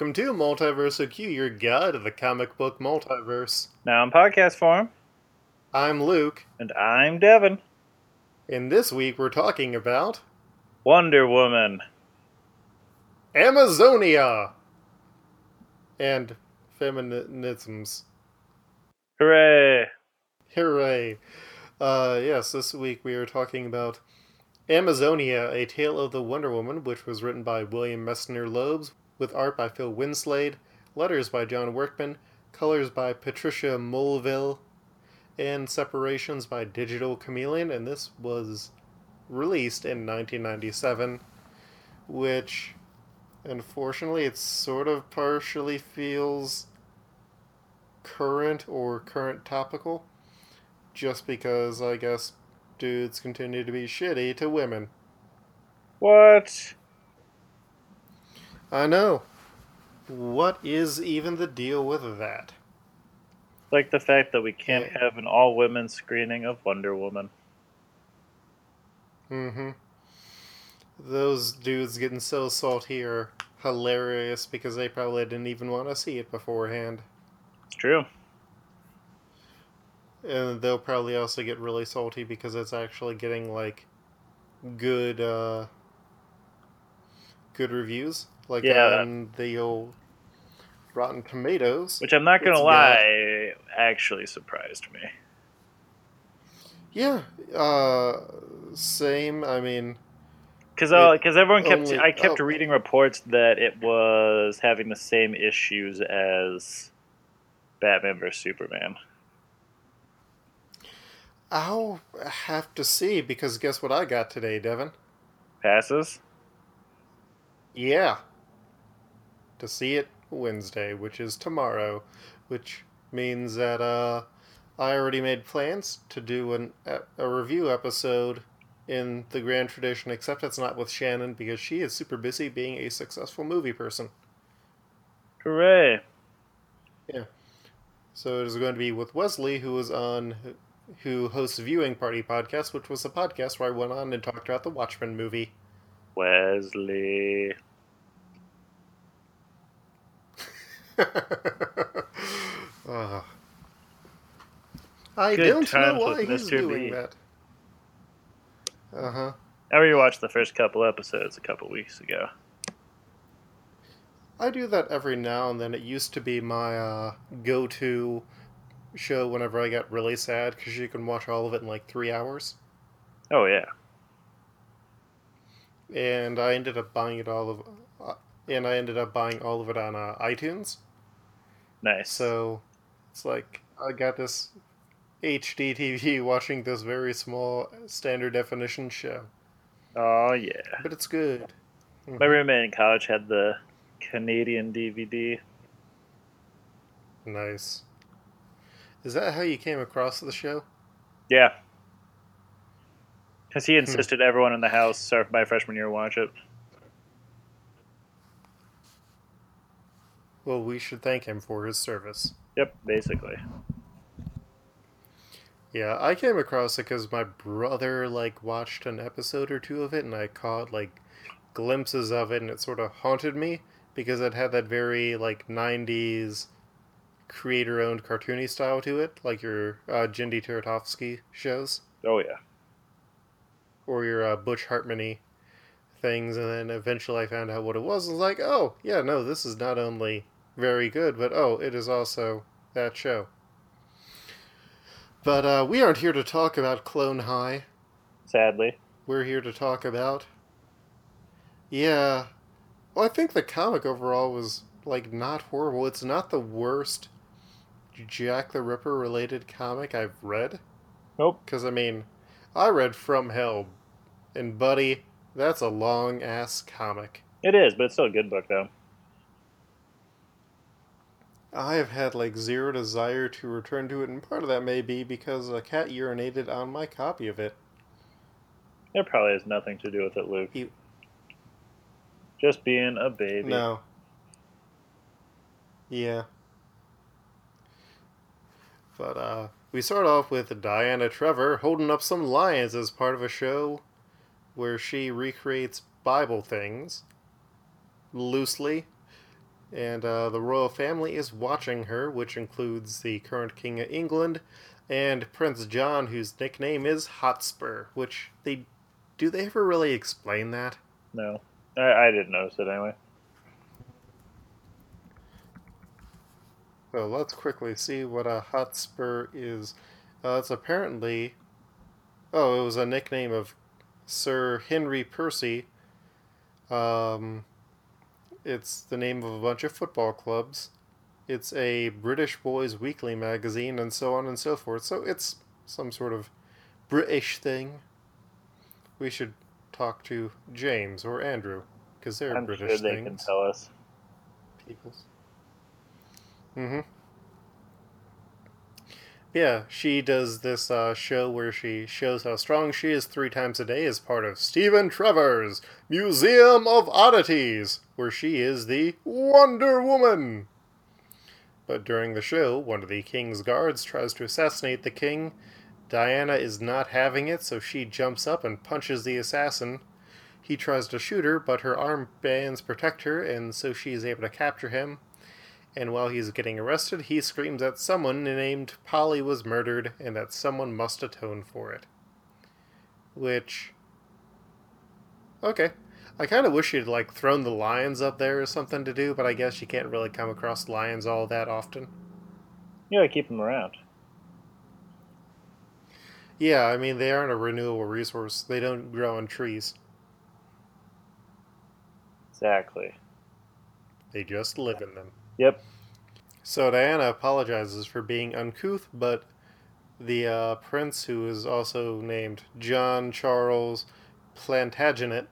Welcome to Multiverse Q, your guide to the comic book multiverse. Now in podcast form, I'm Luke, and I'm Devin. and this week we're talking about Wonder Woman. Amazonia and feminisms. Hooray! Hooray! Uh, yes, this week we are talking about Amazonia, A Tale of the Wonder Woman, which was written by William Messner Loebs, with art by Phil Winslade, letters by John Workman, colors by Patricia Mulvihill, and separations by Digital Chameleon, and this was released in 1997, which unfortunately it sort of partially feels current or current topical just because I guess dudes continue to be shitty to women. What? I know. What is even the deal with that? Like the fact that we can't Yeah. have an all women screening of Wonder Woman. Mm-hmm. Those dudes getting so salty are hilarious because they probably didn't even want to see it beforehand. True. And they'll probably also get really salty because it's actually getting like good uh good reviews. Like Yeah. on the old Rotten Tomatoes. Which I'm not gonna got- lie, actually surprised me. Yeah, uh same. I mean, Because because everyone kept only- I kept oh. reading reports that it was having the same issues as Batman vs Superman. I'll have to see because guess what I got today, Devin? Passes. Yeah. To see it Wednesday, which is tomorrow, which means that uh I already made plans to do an a, review episode in the grand tradition except it's not with Shannon because she is super busy being a successful movie person. Hooray! Yeah. So it is going to be with Wesley who is on who hosts Viewing Party podcast, which was a podcast where I went on and talked about the Watchmen movie. Wesley. Ah. I Good don't know why he's Mr. doing B. that. Uh huh. I rewatched the first couple episodes a couple weeks ago. I do that every now and then. It used to be my uh, go-to show whenever I got really sad because you can watch all of it in like three hours. Oh yeah. And I ended up buying it all of, uh, and I ended up buying all of it on uh, iTunes. Nice. So it's like I got this HD TV watching this very small standard definition show, oh yeah. but it's good. My roommate in college had the Canadian DVD. Nice. Is that how you came across the show? Yeah. Because he insisted everyone in the house my freshman year watch it. Well, we should thank him for his service. Yep, basically. Yeah, I came across it because my brother like watched an episode or two of it, and I caught like glimpses of it, and it sort of haunted me because it had that very like '90s creator-owned cartoony style to it, like your uh, Genndy Tartakovsky shows Oh yeah. Or your uh, Butch Hartman things, and then eventually I found out what it was. and was like, oh yeah, no, this is not only very good, but oh, it is also that show. But uh, we aren't here to talk about Clone High. Sadly. We're here to talk about. Yeah. Well, I think the comic overall was, like, not horrible. It's not the worst Jack the Ripper related comic I've read. Nope. Because, I mean, I read From Hell, and buddy, that's a long ass comic. It is, but it's still a good book though. I have had, like, zero desire to return to it, and part of that may be because a cat urinated on my copy of it. It probably has nothing to do with it, Luke. He- Just being a baby. No. Yeah. But uh we start off with Diana Trevor holding up some lions as part of a show where she recreates Bible things loosely. and uh, the royal family is watching her, which includes the current King of England and Prince John, whose nickname is Hotspur. Which they do they ever really explain that? No, I, I didn't notice it anyway. So let's quickly see what a Hotspur is. Uh, it's apparently, oh, it was a nickname of Sir Henry Percy. Um, it's the name of a bunch of football clubs. It's a British Boys Weekly magazine, and so on and so forth. So it's some sort of British thing. We should talk to James or Andrew because they're I'm British sure they things. can tell us. Peoples. Mm-hmm. Yeah, she does this uh, show where she shows how strong she is three times a day as part of Stephen Trevor's Museum of Oddities, where she is the Wonder Woman. But during the show, one of the king's guards tries to assassinate the king. Diana is not having it, so she jumps up and punches the assassin. He tries to shoot her, but her armbands protect her, and so she is able to capture him and while he's getting arrested, he screams that someone named Polly was murdered and that someone must atone for it. Which. Okay. I kind of wish you'd like thrown the lions up there or something to do, but I guess you can't really come across lions all that often. You gotta keep them around. Yeah, I mean, they aren't a renewable resource. They don't grow on trees. Exactly. They just live in them. Yep. So Diana apologizes for being uncouth, but the uh, prince, who is also named John Charles Plantagenet,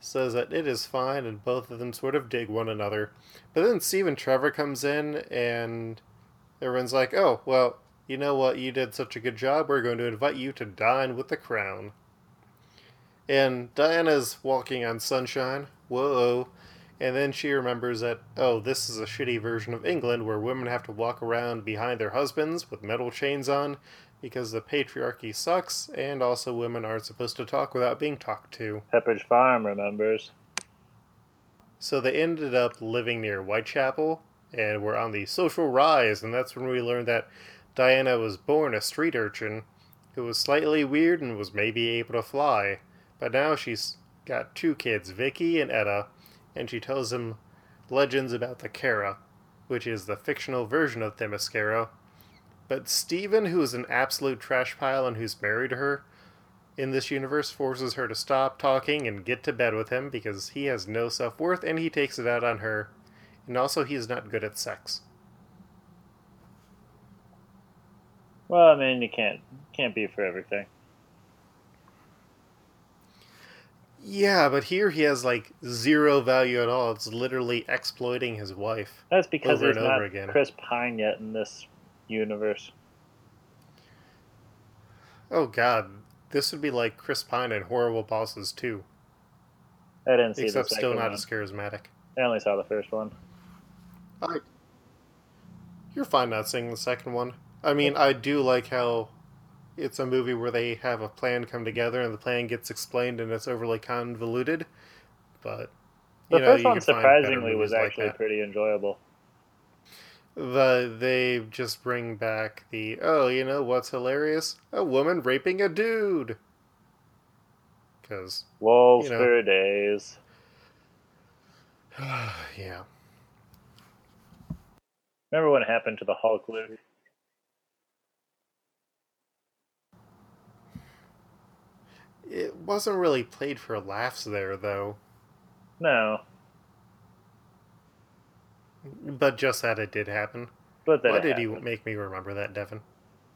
says that it is fine, and both of them sort of dig one another. But then Stephen Trevor comes in, and everyone's like, "Oh, well, you know what? You did such a good job. We're going to invite you to dine with the crown." And Diana's walking on sunshine. Whoa. And then she remembers that, oh, this is a shitty version of England where women have to walk around behind their husbands with metal chains on because the patriarchy sucks, and also women aren't supposed to talk without being talked to. Pepperidge Farm remembers. So they ended up living near Whitechapel, and were on the social rise, and that's when we learned that Diana was born a street urchin who was slightly weird and was maybe able to fly. But now she's got two kids, Vicky and Etta, and she tells him legends about the Kara, which is the fictional version of Themyscira. But Stephen, who is an absolute trash pile and who's married to her in this universe, forces her to stop talking and get to bed with him because he has no self worth and he takes it out on her. And also, he is not good at sex. Well, I mean, you can't can't be for everything. Yeah, but here he has like zero value at all. It's literally exploiting his wife. That's because Over there's and not over again. Chris Pine yet in this universe. Oh god, this would be like Chris Pine and Horrible Bosses too, I didn't see except still not one. as charismatic. I only saw the first one. I, you're fine not seeing the second one. I mean, I do like how it's a movie where they have a plan come together and the plan gets explained and it's overly convoluted. But The you know, first one can find better surprisingly was movies like actually pretty enjoyable. The they just bring back the oh, you know what's hilarious? A woman raping a dude. Because Wolves You know. for days. yeah, Remember what happened to the Hulk Luke? It wasn't really played for laughs there though. No, But just that it did happen. but that Why did you make me remember that, Devin?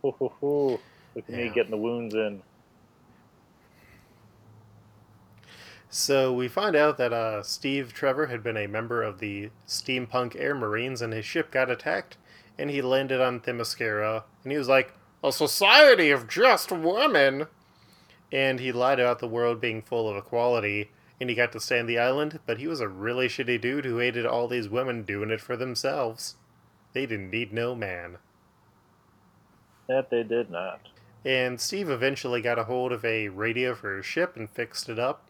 Hoo, hoo, hoo. Look at me getting the wounds in. So we find out that uh, Steve Trevor had been a member of the steampunk air marines and his ship got attacked and he landed on Themyscira and he was like, a society of just women! And he lied about the world being full of equality and he got to stay on the island, but he was a really shitty dude who hated all these women doing it for themselves. They didn't need no man. That they did not. And Steve eventually got a hold of a radio for his ship and fixed it up.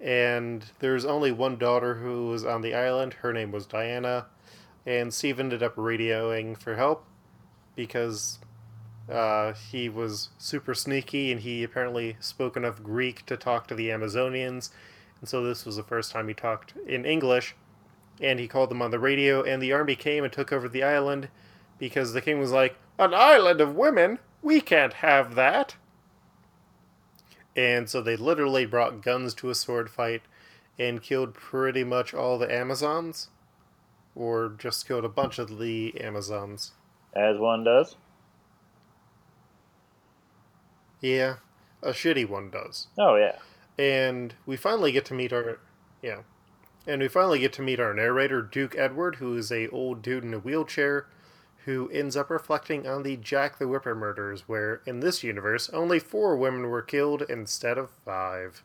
and there's only one daughter who was on the island. Her name was Diana, and Steve ended up radioing for help because uh, he was super sneaky and he apparently spoke enough Greek to talk to the Amazonians, and so this was the first time he talked in English. And he called them on the radio, and the army came and took over the island because the king was like, An island of women? We can't have that. And so they literally brought guns to a sword fight and killed pretty much all the Amazons. Or just killed a bunch of the Amazons. As one does. Yeah, a shitty one does. Oh, yeah. And we finally get to meet our. Yeah. And we finally get to meet our narrator, Duke Edward, who is a old dude in a wheelchair who ends up reflecting on the Jack the Ripper murders, where, in this universe, only four women were killed instead of five.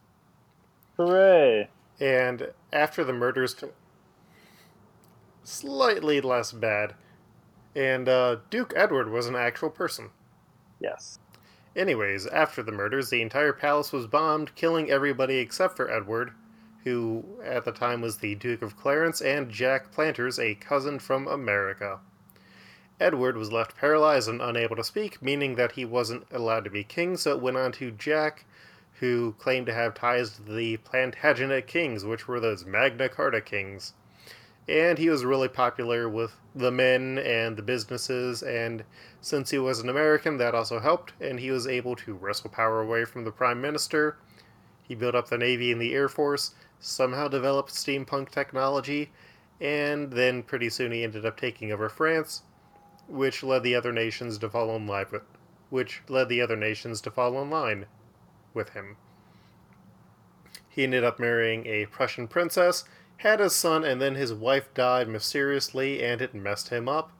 Hooray! And after the murders, slightly less bad. And uh, Duke Edward was an actual person. Yes. Anyways, after the murders, the entire palace was bombed, killing everybody except for Edward, who at the time was the Duke of Clarence, and Jack Planters, a cousin from America. Edward was left paralyzed and unable to speak, meaning that he wasn't allowed to be king, so it went on to Jack, who claimed to have ties to the Plantagenet kings, which were those Magna Carta kings. And he was really popular with the men and the businesses, and since he was an American, that also helped, and he was able to wrestle power away from the Prime Minister. He built up the Navy and the Air Force, somehow developed steampunk technology, and then pretty soon he ended up taking over France, which led the other nations to fall in line with, which led the other nations to fall in line with him. He ended up marrying a Prussian princess, had a son, and then his wife died mysteriously, and it messed him up,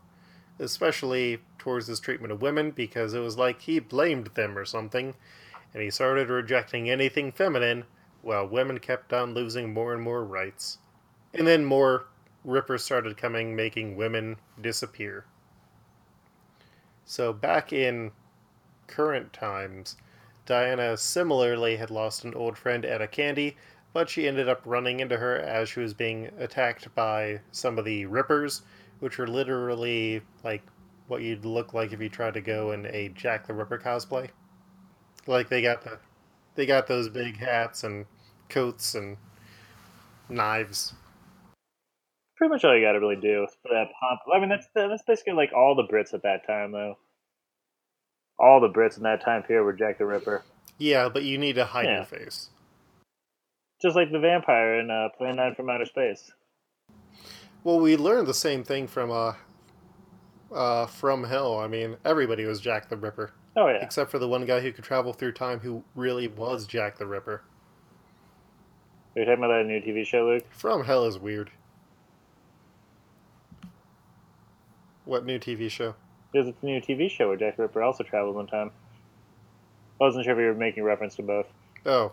especially towards his treatment of women, because it was like he blamed them or something, and he started rejecting anything feminine, while women kept on losing more and more rights. And then more rippers started coming, making women disappear. So back in current times, Diana similarly had lost an old friend, Etta Candy, but she ended up running into her as she was being attacked by some of the Rippers, which were literally like what you'd look like if you tried to go in a Jack the Ripper cosplay. Like they got the they got those big hats and coats and knives. Pretty much all you got to really do for that pomp. I mean, that's that's basically like all the Brits at that time, though. All the Brits in that time period were Jack the Ripper. Yeah, but you need to hide Yeah. your face. Just like the vampire in uh, Plan 9 from Outer Space. Well, we learned the same thing from uh, uh, from Hell. I mean, everybody was Jack the Ripper, Oh, yeah. except for the one guy who could travel through time, who really was Jack the Ripper. Are you talking about that new TV show, Luke? From Hell is weird. What new TV show? Because it's a new TV show where Jack the Ripper also travels in time. I wasn't sure if you were making reference to both. Oh.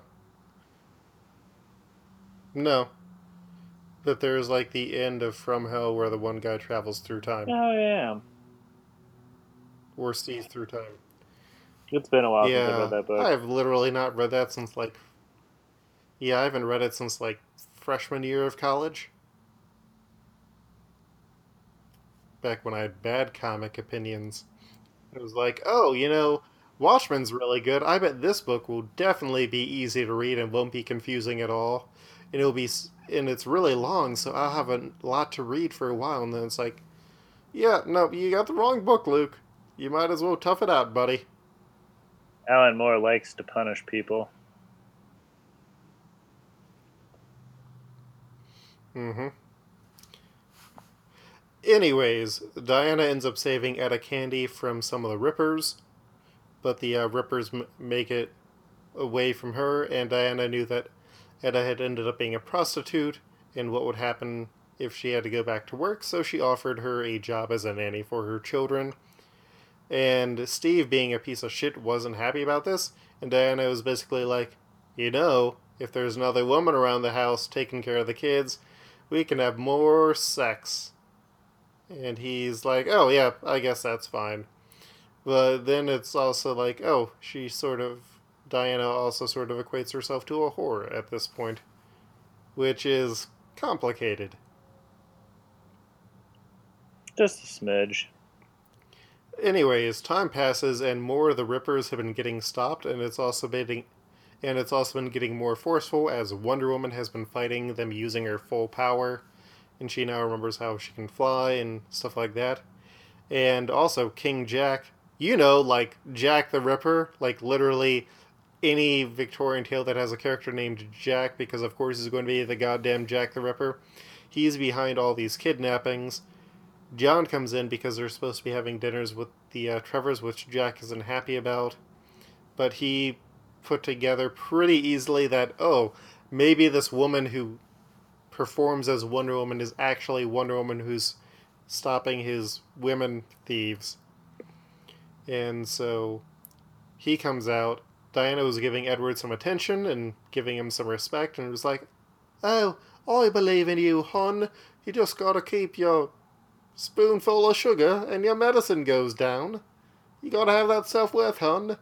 No. That there's like the end of From Hell where the one guy travels through time Oh, yeah. or sees through time. It's been a while since I read that book. I've literally not read that since like. Yeah, I haven't read it since like freshman year of college. Back when I had bad comic opinions. It was like, oh, you know, Watchmen's really good. I bet this book will definitely be easy to read and won't be confusing at all. And it'll be, and it's really long, so I'll have a lot to read for a while. And then it's like, yeah, no, you got the wrong book, Luke. You might as well tough it out, buddy. Alan Moore likes to punish people. Mm-hmm. Anyways, Diana ends up saving Etta Candy from some of the Rippers, but the uh, Rippers m- make it away from her, and Diana knew that Etta had ended up being a prostitute and what would happen if she had to go back to work, so she offered her a job as a nanny for her children. And Steve, being a piece of shit, wasn't happy about this, and Diana was basically like, You know, if there's another woman around the house taking care of the kids, we can have more sex. And he's like, oh, yeah, I guess that's fine. But then it's also like, oh, she sort of, Diana also sort of equates herself to a whore at this point. which is complicated. Just a smidge. Anyways, time passes and more of the Rippers have been getting stopped, and it's also been and it's also been getting more forceful as Wonder Woman has been fighting them using her full power, and she now remembers how she can fly and stuff like that. And also King Jack, you know, like Jack the Ripper, like literally any Victorian tale that has a character named Jack, because of course he's going to be the goddamn Jack the Ripper. He's behind all these kidnappings. John comes in because they're supposed to be having dinners with the uh, Trevors, which Jack isn't happy about. But he put together pretty easily that, oh, maybe this woman who performs as Wonder Woman is actually Wonder Woman who's stopping his women thieves. And so he comes out. Diana was giving Edward some attention and giving him some respect and was like, Oh, I believe in you, hon. You just gotta keep your spoonful of sugar and your medicine goes down. You gotta have that self worth, hon.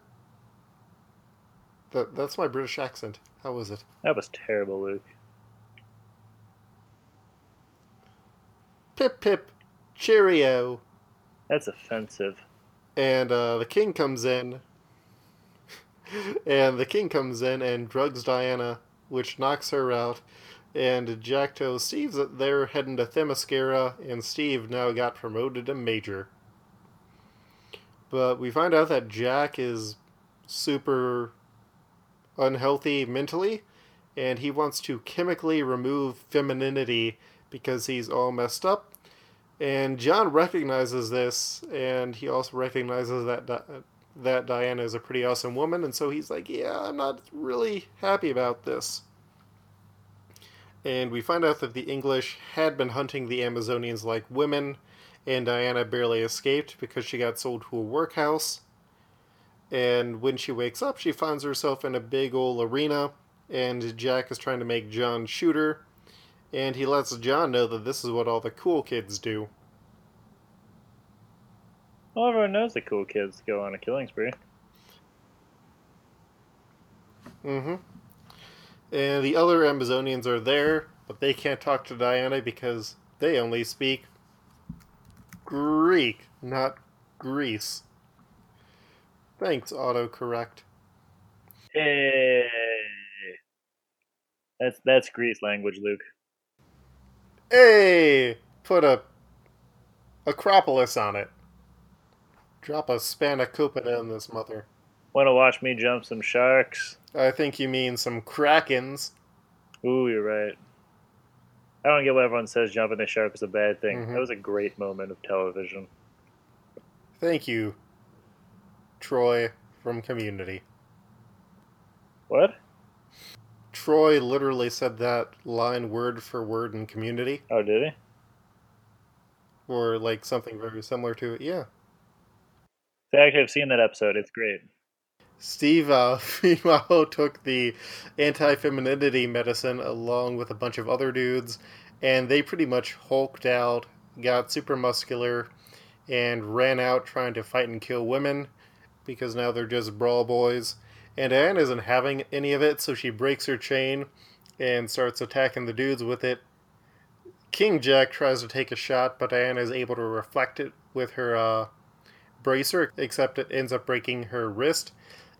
That, that's my British accent. How was it? That was terrible, Luke. Pip pip, cheerio. That's offensive. And uh, the king comes in. And the king comes in and drugs Diana, which knocks her out. And Jack tells Steve that they're heading to Themyscira, and Steve now got promoted to major. But we find out that Jack is super unhealthy mentally, and he wants to chemically remove femininity because he's all messed up. And John recognizes this, and he also recognizes that that Diana is a pretty awesome woman, and so he's like, "Yeah, I'm not really happy about this." And we find out that the English had been hunting the Amazonians like women, and Diana barely escaped because she got sold to a workhouse. And when she wakes up, she finds herself in a big old arena, and Jack is trying to make John shoot her, and he lets John know that this is what all the cool kids do. Well, everyone knows the cool kids go on a killing spree. Mm-hmm. And the other Amazonians are there, but they can't talk to Diana because they only speak Greek, not Greece. Thanks, autocorrect. Hey, that's that's Greece language, Luke. Hey, put a Acropolis on it. Drop a spanakopita in this mother. Want to watch me jump some sharks? I think you mean some krakens. Ooh, you're right. I don't get why everyone says jumping the shark is a bad thing. Mhm. That was a great moment of television. Thank you, Troy from Community. What? Troy literally said that line word for word in Community, Oh, did he? or like something very similar to it. Yeah. So actually, I've seen that episode. It's great. Steve, uh, meanwhile, took the anti femininity medicine along with a bunch of other dudes, and they pretty much hulked out, got super muscular, and ran out trying to fight and kill women because now they're just brawl boys. And Anne isn't having any of it, so she breaks her chain and starts attacking the dudes with it. King Jack tries to take a shot, but Anne is able to reflect it with her uh, bracer, except it ends up breaking her wrist.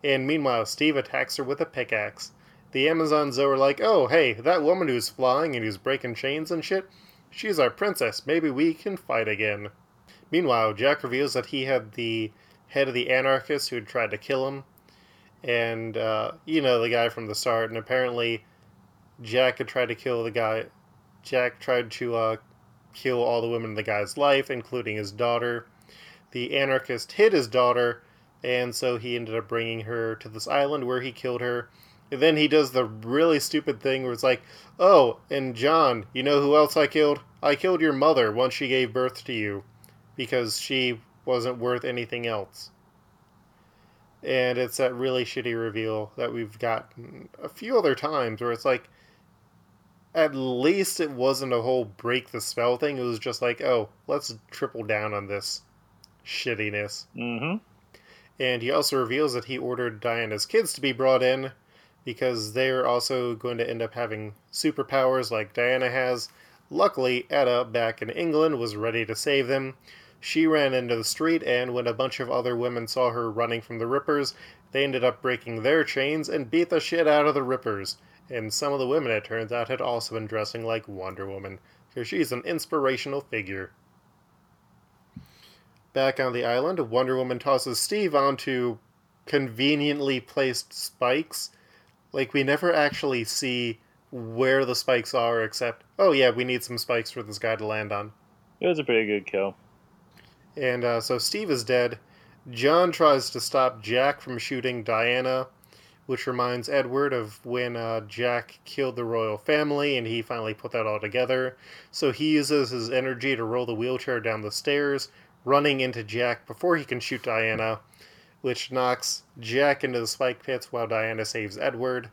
And meanwhile, Steve attacks her with a pickaxe. The Amazons though are like, oh, hey, that woman who's flying and who's breaking chains and shit, she's our princess. Maybe we can fight again. Meanwhile, Jack reveals that he had the head of the anarchist who had tried to kill him. And, uh, you know, the guy from the start. And apparently, Jack had tried to kill the guy. Jack tried to uh, kill all the women in the guy's life, including his daughter. The anarchist hid his daughter and so he ended up bringing her to this island where he killed her. And then he does the really stupid thing where it's like, oh, and John, you know who else I killed? I killed your mother once she gave birth to you because she wasn't worth anything else. And it's that really shitty reveal that we've gotten a few other times where it's like, at least it wasn't a whole break the spell thing. It was just like, oh, let's triple down on this shittiness. Mm-hmm. And he also reveals that he ordered Diana's kids to be brought in because they're also going to end up having superpowers like Diana has. Luckily, Etta, back in England, was ready to save them. She ran into the street, and when a bunch of other women saw her running from the Rippers, they ended up breaking their chains and beat the shit out of the Rippers. And some of the women, it turns out, had also been dressing like Wonder Woman, because she's an inspirational figure. Back on the island, Wonder Woman tosses Steve onto conveniently placed spikes. Like, we never actually see where the spikes are, except, oh yeah, we need some spikes for this guy to land on. It was a pretty good kill. And uh, so Steve is dead. John tries to stop Jack from shooting Diana, which reminds Edward of when uh, Jack killed the royal family and he finally put that all together. So he uses his energy to roll the wheelchair down the stairs, running into Jack before he can shoot Diana, which knocks Jack into the spike pits while Diana saves Edward.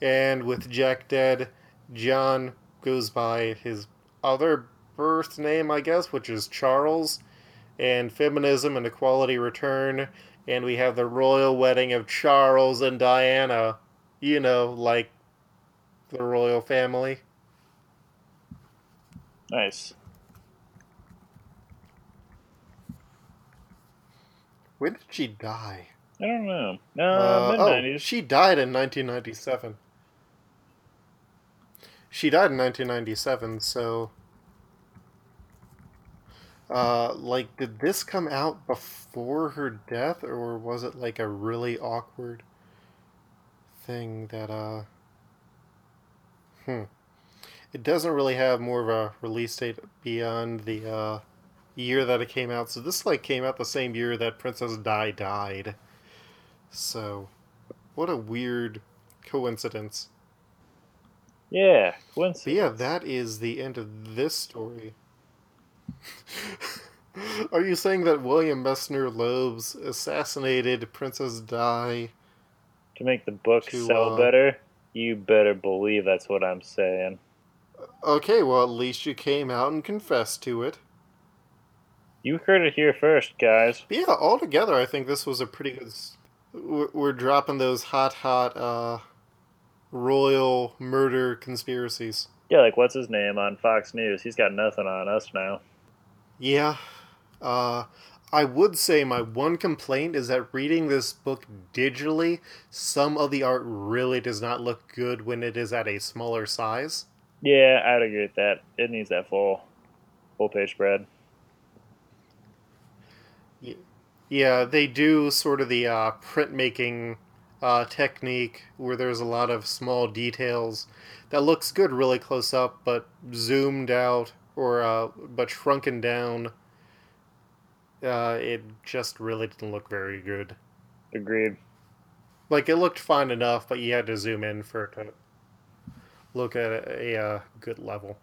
And with Jack dead, John goes by his other birth name, I guess, which is Charles and feminism and equality return, and we have the royal wedding of Charles and Diana. You know, like the royal family. Nice. When did she die? I don't know. No, Uh, mid oh, she died in 1997. She died in 1997, so. Uh, like, did this come out before her death, or was it like a really awkward thing that, uh. Hmm. It doesn't really have more of a release date beyond the, uh, year that it came out, so this, like, came out the same year that Princess Di died. So, what a weird coincidence. Yeah, But yeah, that is the end of this story. Are you saying that William Messner Loebs assassinated Princess Di? To make the book To, sell uh, better, you better believe that's what I'm saying. Okay, well, at least you came out and confessed to it. You heard it here first, guys. But yeah, altogether, I think this was a pretty good. We're dropping those hot, hot, uh, royal murder conspiracies. Yeah, like what's his name on Fox News? He's got nothing on us now. Yeah. Uh, I would say my one complaint is that reading this book digitally, some of the art really does not look good when it is at a smaller size. Yeah, I'd agree with that. It needs that full, full page spread. Yeah, they do sort of the uh, printmaking uh, technique where there's a lot of small details that looks good really close up, but zoomed out or uh, but shrunken down. Uh, it just really didn't look very good. Agreed. Like it looked fine enough, but you had to zoom in for it to look at a, a uh, good level.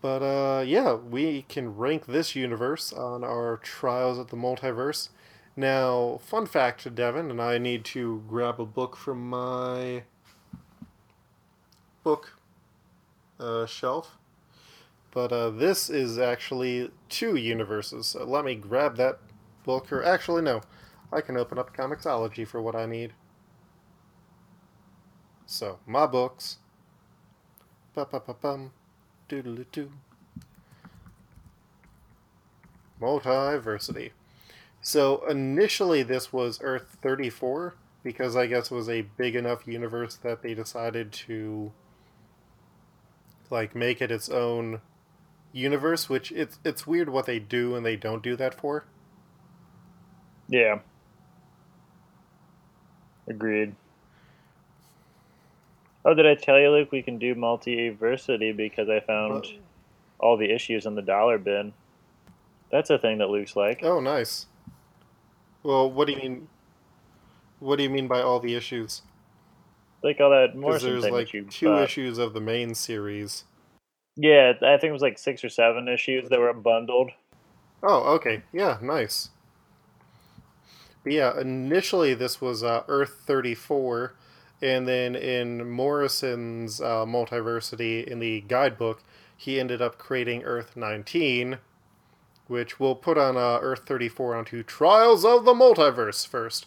But uh, yeah, we can rank this universe on our Trials of the Multiverse. Now, fun fact, Devin, and I need to grab a book from my book uh, shelf. But uh, this is actually two universes. So let me grab that book, or actually, no. I can open up Comixology for what I need. So, my books. Ba-ba-ba-bum. Doodle-doo. Multiversity. So, initially this was Earth 34, because I guess it was a big enough universe that they decided to like make it its own universe, which it's it's weird what they do and they don't do that for. Yeah. Agreed. Oh, did I tell you, Luke, we can do multiversity because I found Well- all the issues in the dollar bin. That's a thing that Luke's like. Oh, nice. Well, what do you mean? What do you mean by all the issues? Like all that more. Morrison there's thing like two bought. issues of the main series. Yeah, I think it was like six or seven issues that were bundled. Oh, okay. Yeah, nice. But yeah, initially this was uh, Earth 34, and then in Morrison's uh, Multiversity in the guidebook, he ended up creating Earth 19, which we'll put on uh, Earth 34 onto Trials of the Multiverse first.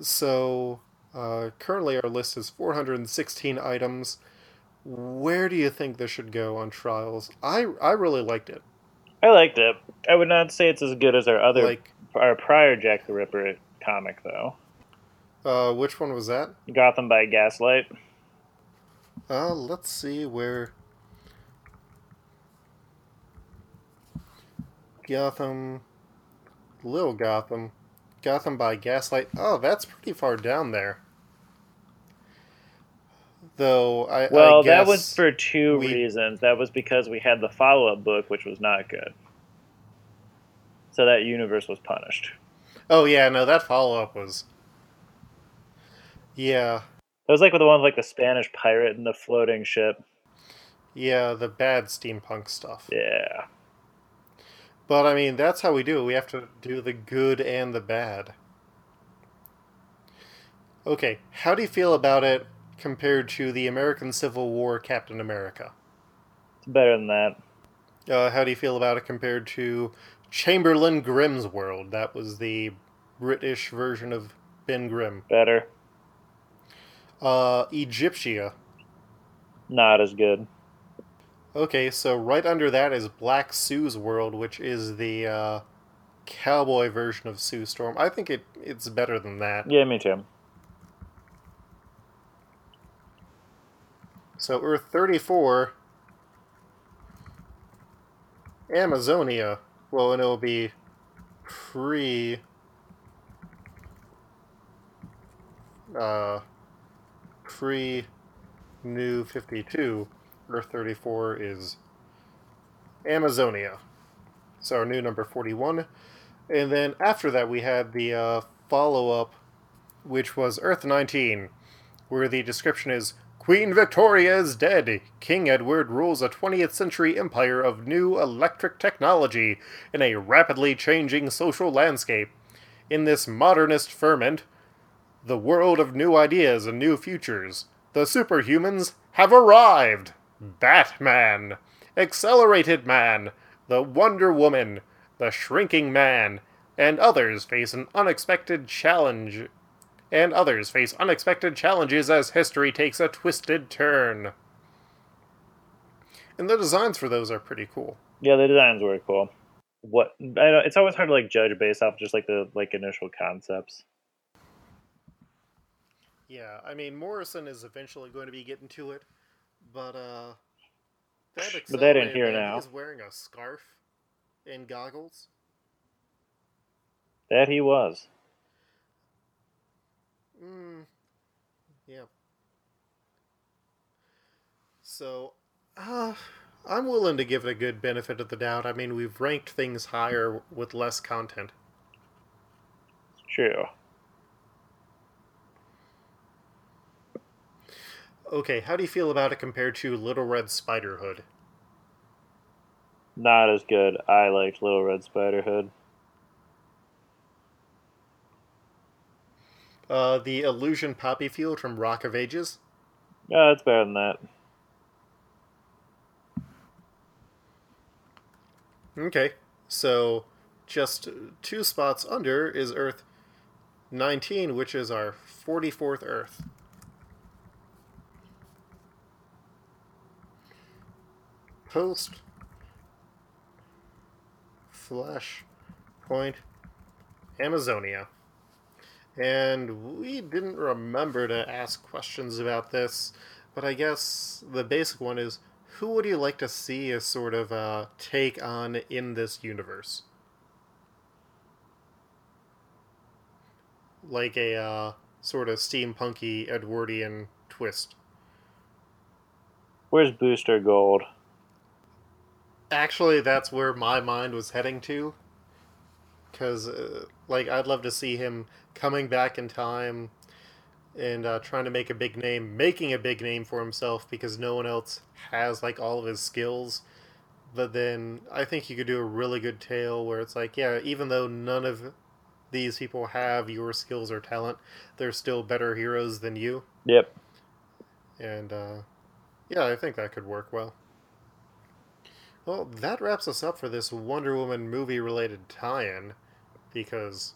So, Uh, currently, our list is 416 items. Where do you think this should go on trials? I I really liked it. I liked it. I would not say it's as good as our other Like, our prior Jack the Ripper comic though. Uh, which one was that? Gotham by Gaslight. Uh, let's see where. Gotham, Little Gotham, Gotham by Gaslight. Oh, that's pretty far down there. Though I Well, I that was for two we- reasons. That was because we had the follow up book, which was not good. So that universe was punished. Oh yeah, no, that follow up was. Yeah, It was like with the one with like the Spanish pirate and the floating ship. yeah, the bad steampunk stuff. Yeah. But I mean, that's how we do it. We have to do the good and the bad. Okay, how do you feel about it compared to the American Civil War Captain America? It's better than that. Uh, how do you feel about it compared to Chamberlain Grimm's World? That was the British version of Ben Grimm. Better. Uh, Egyptia. Not as good. Okay, so right under that is Black Sue's World, which is the uh, cowboy version of Sue Storm. I think it it's better than that. Yeah, me too. So Earth 34, Amazonia. Well, and it'll be pre. Uh, pre New 52. Earth 34 is Amazonia. So our new number 41. And then after that, we had the uh, follow up, which was Earth 19, where the description is Queen Victoria is dead. King Edward rules a 20th century empire of new electric technology in a rapidly changing social landscape. In this modernist ferment, the world of new ideas and new futures, the superhumans have arrived. Batman, Accelerated Man, the Wonder Woman, the Shrinking Man, and others face an unexpected challenge and others face unexpected challenges as history takes a twisted turn. And the designs for those are pretty cool. Yeah, the designs were cool. What I don't, it's always hard to like judge based off just like the like initial concepts. Yeah, I mean Morrison is eventually going to be getting to it, but uh that But that in here now. He's wearing a scarf and goggles. That he was. Mm, yeah. So, uh, I'm willing to give it a good benefit of the doubt. I mean, we've ranked things higher with less content. True. Okay, how do you feel about it compared to Little Red Spider Hood? Not as good. I liked Little Red Spider Hood. Uh, the Illusion Poppy Field from Rock of Ages? Yeah, it's better than that. Okay, so just two spots under is Earth 19, which is our 44th Earth. Post Flash Point Amazonia. And we didn't remember to ask questions about this, but I guess the basic one is who would you like to see as sort of a take on in this universe? Like a uh, sort of steampunky Edwardian twist. Where's Booster Gold? Actually, that's where my mind was heading to. Because, uh, like, I'd love to see him coming back in time and uh, trying to make a big name, making a big name for himself because no one else has, like, all of his skills. But then I think you could do a really good tale where it's like, yeah, even though none of these people have your skills or talent, they're still better heroes than you. Yep. And uh, yeah, I think that could work well. Well, that wraps us up for this Wonder Woman movie related tie in, because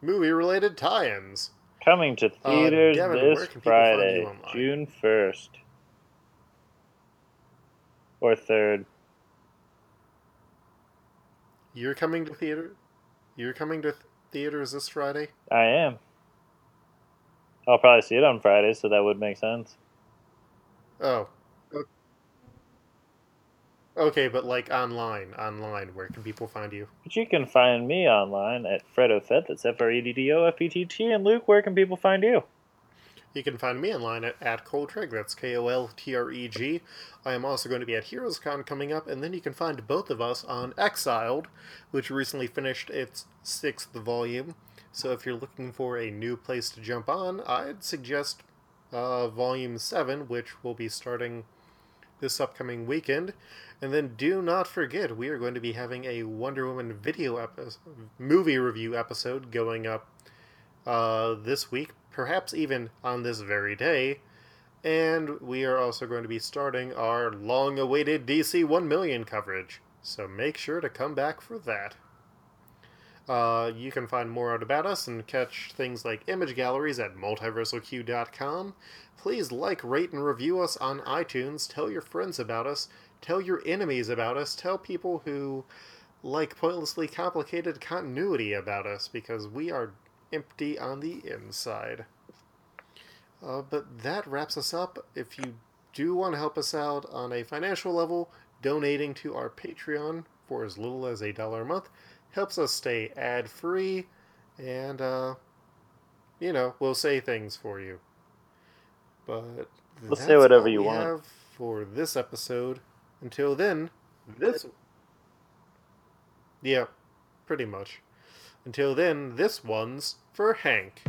movie related tie ins. Coming to Uh, theaters Devin, where this can people find you Friday. June 1st. Or 3rd. You're coming to theater. You're coming to theaters this Friday. I am. I'll probably see it on Friday, so that would make sense. Oh. Okay, but like online, online, where can people find you? But you can find me online at FreddoFett, that's F R E D D O F E T T. And Luke, where can people find you? You can find me online at, at Koltreg, that's K O L T R E G. I am also going to be at HeroesCon coming up, and then you can find both of us on Exiled, which recently finished its sixth volume. So if you're looking for a new place to jump on, I'd suggest uh, Volume 7, which will be starting this upcoming weekend. And then do not forget, we are going to be having a Wonder Woman video episode, movie review episode going up uh, this week, perhaps even on this very day. And we are also going to be starting our long awaited DC 1 million coverage. So make sure to come back for that. Uh, you can find more out about us and catch things like image galleries at multiversalq.com. Please like, rate, and review us on iTunes. Tell your friends about us. Tell your enemies about us. Tell people who like pointlessly complicated continuity about us because we are empty on the inside. Uh, but that wraps us up. If you do want to help us out on a financial level, donating to our Patreon for as little as a dollar a month helps us stay ad free and, uh, you know, we'll say things for you. But We'll say whatever all you we want. have for this episode. Until then, this. Yeah, pretty much. Until then, this one's for Hank.